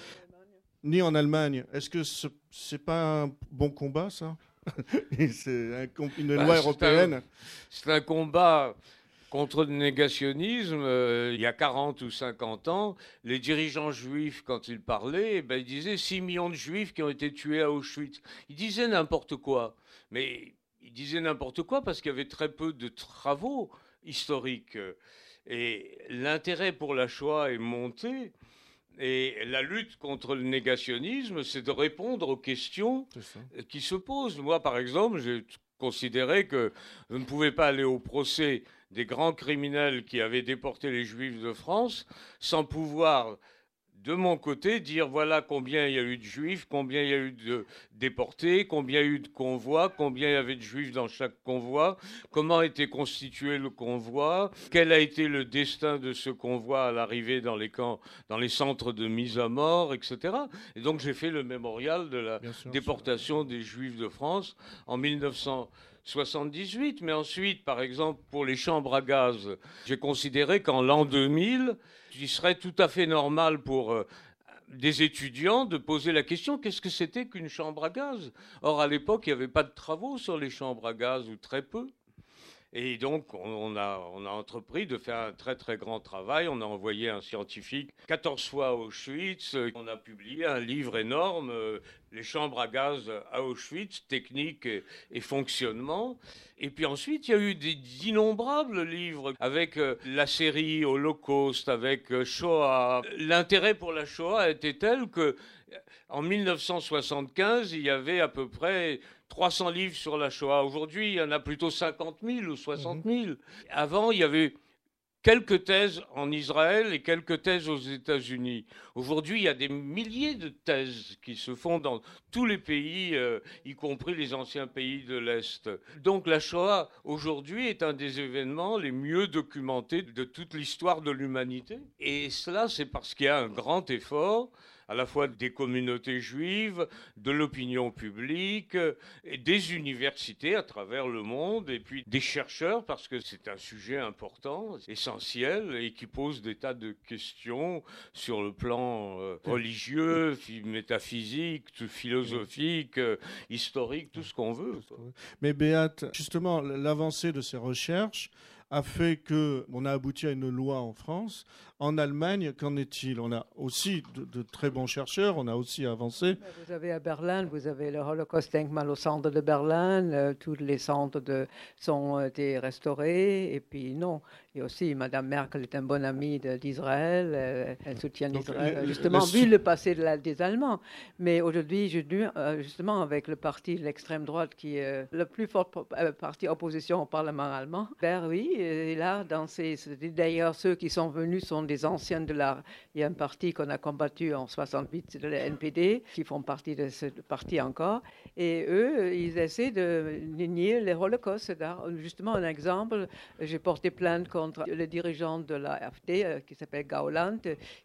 Ni en Allemagne. Est-ce que ce n'est pas un bon combat, ça? C'est une loi bah, européenne? C'est un combat contre le négationnisme, euh, il y a 40 ou 50 ans, les dirigeants juifs, quand ils parlaient, eh ben, ils disaient 6 millions de juifs qui ont été tués à Auschwitz. Ils disaient n'importe quoi. Mais ils disaient n'importe quoi parce qu'il y avait très peu de travaux historiques. Et l'intérêt pour la Shoah est monté. Et la lutte contre le négationnisme, c'est de répondre aux questions qui se posent. Moi, par exemple, j'ai considéré que je ne pouvais pas aller au procès des grands criminels qui avaient déporté les Juifs de France sans pouvoir de mon côté, dire voilà combien il y a eu de juifs, combien il y a eu de déportés, combien il y a eu de convois, combien il y avait de juifs dans chaque convoi, comment était constitué le convoi, quel a été le destin de ce convoi à l'arrivée dans les camps, dans les centres de mise à mort, etc. Et donc j'ai fait le mémorial de la déportation des juifs de France en 1978. Mais ensuite, par exemple, pour les chambres à gaz, j'ai considéré qu'en l'an 2000, il serait tout à fait normal pour euh, des étudiants de poser la question qu'est-ce que c'était qu'une chambre à gaz? Or, à l'époque, il n'y avait pas de travaux sur les chambres à gaz, ou très peu. Et donc, on a, entrepris de faire un très très grand travail. On a envoyé un scientifique 14 fois à Auschwitz. On a publié un livre énorme, euh, Les chambres à gaz à Auschwitz, technique et, fonctionnement. Et puis ensuite, il y a eu d'innombrables livres avec euh, la série Holocauste, avec euh, Shoah. L'intérêt pour la Shoah était tel que en 1975, il y avait à peu près 300 livres sur la Shoah. Aujourd'hui, il y en a plutôt 50 000 ou 60 000. Mhm. Avant, il y avait quelques thèses en Israël et quelques thèses aux États-Unis. Aujourd'hui, il y a des milliers de thèses qui se font dans tous les pays, euh, y compris les anciens pays de l'Est. Donc la Shoah, aujourd'hui, est un des événements les mieux documentés de toute l'histoire de l'humanité. Et cela, c'est parce qu'il y a un grand effort à la fois des communautés juives, de l'opinion publique, et des universités à travers le monde, et puis des chercheurs, parce que c'est un sujet important, essentiel, et qui pose des tas de questions sur le plan euh, religieux, métaphysique, philosophique, euh, historique, tout ce qu'on veut. Mais Béate, justement, l'avancée de ces recherches, a fait que on a abouti à une loi en France. En Allemagne, qu'en est-il? On a aussi de, très bons chercheurs, on a aussi avancé. Vous avez à Berlin, vous avez le Holocaust Denkmal au centre de Berlin, euh, tous les centres de, sont euh, été restaurés. Et puis non, et aussi Madame Merkel est un bon ami d'Israël, euh, elle soutient Israël, justement vu le passé des Allemands. Mais aujourd'hui, justement avec le parti de l'extrême droite qui est le plus fort parti opposition au Parlement allemand, ben oui, et là, dans ces, d'ailleurs ceux qui sont venus sont des anciens de la. Il y a un parti qu'on a combattu en 68, c'est le NPD, qui font partie de ce parti encore. Et eux, ils essaient de nier les holocausts. Justement, un exemple, j'ai porté plainte contre le dirigeant de la AfD, euh, qui s'appelle Gauland,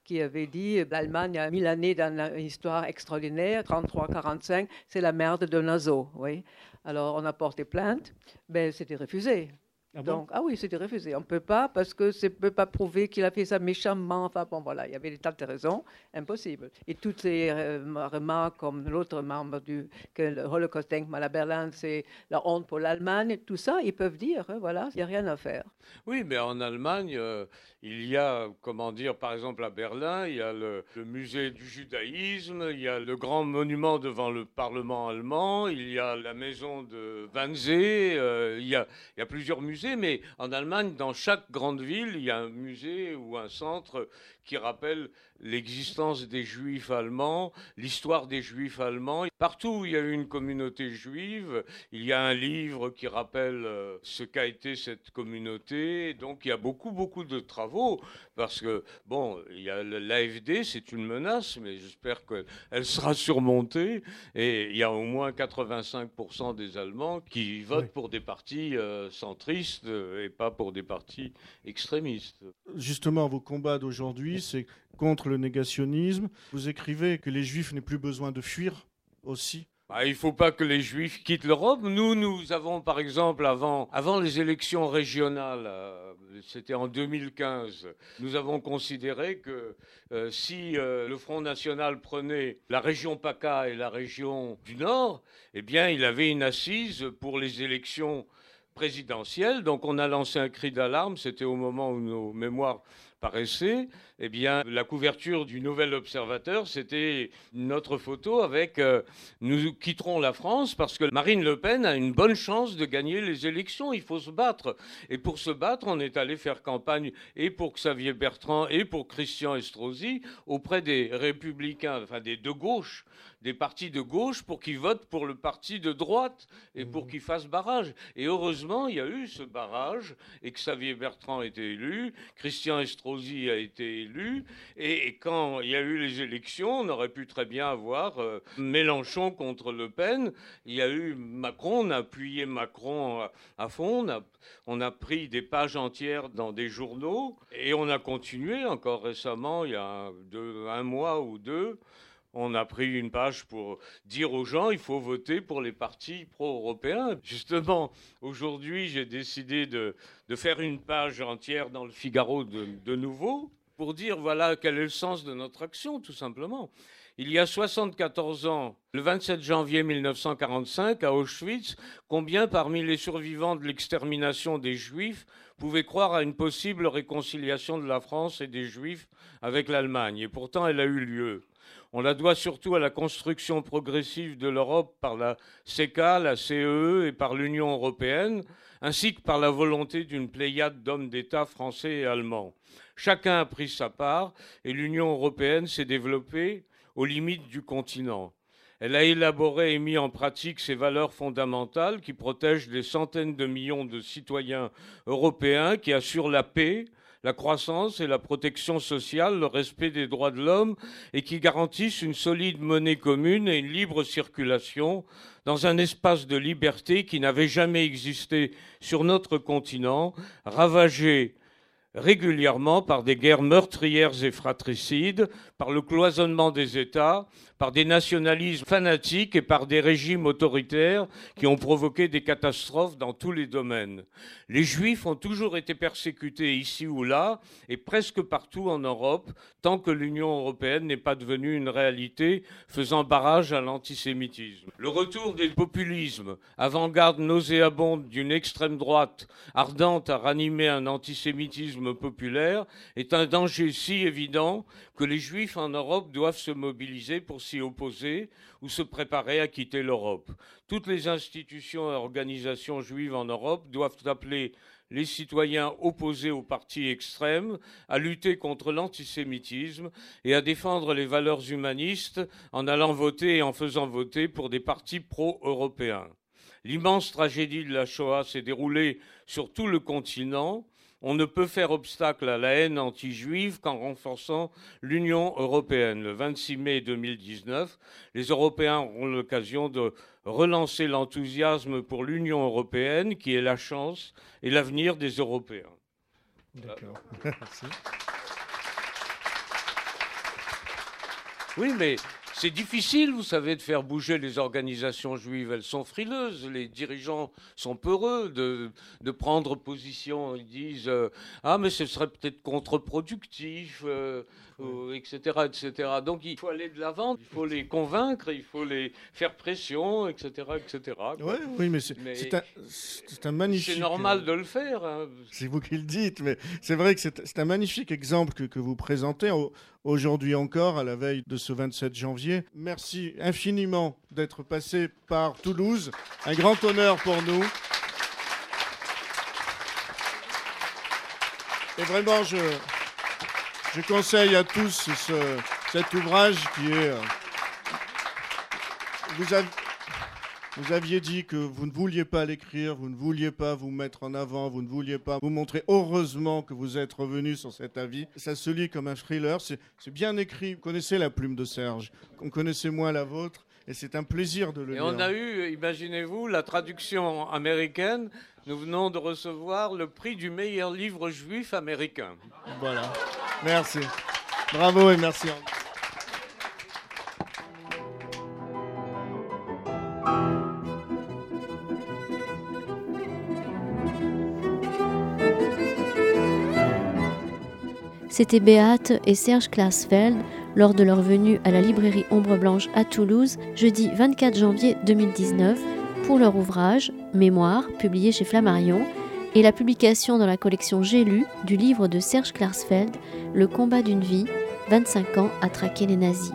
qui avait dit l'Allemagne a mille années dans une histoire extraordinaire, 33-45, c'est la merde de Nazo. Oui. Alors, on a porté plainte, mais c'était refusé. Ah Donc, ah oui, c'était refusé. On ne peut pas parce que ça ne peut pas prouver qu'il a fait ça méchamment. Enfin, bon, voilà, il y avait des tas de raisons. Impossible. Et toutes ces remarques, comme l'autre membre du que le Holocaust Denkmal à Berlin, c'est la honte pour l'Allemagne, tout ça, ils peuvent dire, hein, voilà, il n'y a rien à faire. Oui, mais en Allemagne, euh, il y a, comment dire, par exemple à Berlin, il y a le, musée du judaïsme, il y a le grand monument devant le Parlement allemand, il y a la maison de Wannsee, euh, il, y a, il y a plusieurs musées mais en Allemagne, dans chaque grande ville, il y a un musée ou un centre qui rappelle l'existence des juifs allemands, l'histoire des juifs allemands. Partout où il y a eu une communauté juive, il y a un livre qui rappelle euh, ce qu'a été cette communauté. Donc il y a beaucoup, beaucoup de travaux parce que, bon, il y a l'AFD, c'est une menace, mais j'espère qu'elle sera surmontée. Et il y a au moins 85% des Allemands qui votent pour des partis euh, centristes et pas pour des partis extrémistes. Justement, vos combats d'aujourd'hui, c'est contre le négationnisme. Vous écrivez que les Juifs n'aient plus besoin de fuir aussi. Bah, il ne faut pas que les Juifs quittent l'Europe. Nous, nous avons, par exemple, avant, avant les élections régionales, euh, c'était en 2015, nous avons considéré que euh, si euh, le Front National prenait la région PACA et la région du Nord, eh bien, il avait une assise pour les élections présidentielles. Donc, on a lancé un cri d'alarme. C'était au moment où nos mémoires paraissait, eh bien, la couverture du Nouvel Observateur, c'était notre photo avec euh, Nous quitterons la France parce que Marine Le Pen a une bonne chance de gagner les élections. Il faut se battre. Et pour se battre, on est allé faire campagne et pour Xavier Bertrand et pour Christian Estrosi auprès des républicains, enfin des de gauche, des partis de gauche pour qu'ils votent pour le parti de droite et pour mmh. qu'ils fassent barrage. Et heureusement, il y a eu ce barrage et Xavier Bertrand était élu, Christian Estrosi Estrosi a été élu. Et, quand il y a eu les élections, on aurait pu très bien avoir euh, Mélenchon contre Le Pen. Il y a eu Macron, on a appuyé Macron à, fond, on a, pris des pages entières dans des journaux et on a continué encore récemment, il y a un mois ou deux on a pris une page pour dire aux gens il faut voter pour les partis pro-européens. Justement, aujourd'hui, j'ai décidé de, faire une page entière dans le Figaro de, nouveau pour dire voilà quel est le sens de notre action, tout simplement. Il y a 74 ans, le 27 janvier 1945, à Auschwitz, combien parmi les survivants de l'extermination des Juifs pouvaient croire à une possible réconciliation de la France et des Juifs avec l'Allemagne? Et pourtant, elle a eu lieu. On la doit surtout à la construction progressive de l'Europe par la CECA, la CEE e et par l'Union européenne, ainsi que par la volonté d'une pléiade d'hommes d'État français et allemands. Chacun a pris sa part et l'Union européenne s'est développée aux limites du continent. Elle a élaboré et mis en pratique ses valeurs fondamentales qui protègent des centaines de millions de citoyens européens, qui assurent la paix, la croissance et la protection sociale, le respect des droits de l'homme et qui garantissent une solide monnaie commune et une libre circulation dans un espace de liberté qui n'avait jamais existé sur notre continent, ravagé régulièrement par des guerres meurtrières et fratricides, par le cloisonnement des États, par des nationalismes fanatiques et par des régimes autoritaires qui ont provoqué des catastrophes dans tous les domaines. Les Juifs ont toujours été persécutés ici ou là, et presque partout en Europe, tant que l'Union européenne n'est pas devenue une réalité faisant barrage à l'antisémitisme. Le retour des populismes, avant-garde nauséabonde d'une extrême droite ardente à ranimer un antisémitisme populaire, est un danger si évident que les Juifs en Europe doivent se mobiliser pour s'y opposer ou se préparer à quitter l'Europe. Toutes les institutions et organisations juives en Europe doivent appeler les citoyens opposés aux partis extrêmes à lutter contre l'antisémitisme et à défendre les valeurs humanistes en allant voter et en faisant voter pour des partis pro-européens. L'immense tragédie de la Shoah s'est déroulée sur tout le continent on ne peut faire obstacle à la haine anti-juive qu'en renforçant l'Union européenne. Le 26 mai 2019, les Européens auront l'occasion de relancer l'enthousiasme pour l'Union européenne, qui est la chance et l'avenir des Européens. D'accord. Merci. Oui, mais c'est difficile, vous savez, de faire bouger les organisations juives. Elles sont frileuses. Les dirigeants sont peureux de, prendre position. Ils disent euh, Ah, mais ce serait peut-être contre-productif. Euh, etc., etc. Donc il faut aller de l'avant, il faut les convaincre, il faut les faire pression, etc., etc. oui, mais c'est un, un, magnifique. C'est normal de le faire. Hein. C'est vous qui le dites, mais c'est vrai que c'est un magnifique exemple que, que vous présentez aujourd'hui encore, à la veille de ce 27 janvier. Merci infiniment d'être passé par Toulouse. Un grand honneur pour nous. Et vraiment, je, je conseille à tous cet ouvrage qui est. Euh, vous, aviez dit que vous ne vouliez pas l'écrire, vous ne vouliez pas vous mettre en avant, vous ne vouliez pas vous montrer. Heureusement que vous êtes revenu sur cet avis. Ça se lit comme un thriller. C'est bien écrit. Vous connaissez la plume de Serge. On connaissait moins la vôtre. Et c'est un plaisir de le lire. Et on a eu, imaginez-vous, la traduction américaine. Nous venons de recevoir le prix du meilleur livre juif américain. Voilà. Merci. Bravo et merci. C'était Beate et Serge Klaasfeld lors de leur venue à la librairie Ombre Blanche à Toulouse jeudi 24 janvier 2019 pour leur ouvrage Mémoire, publié chez Flammarion, et la publication dans la collection J'ai lu du livre de Serge Klarsfeld Le combat d'une vie, 25 ans à traquer les nazis.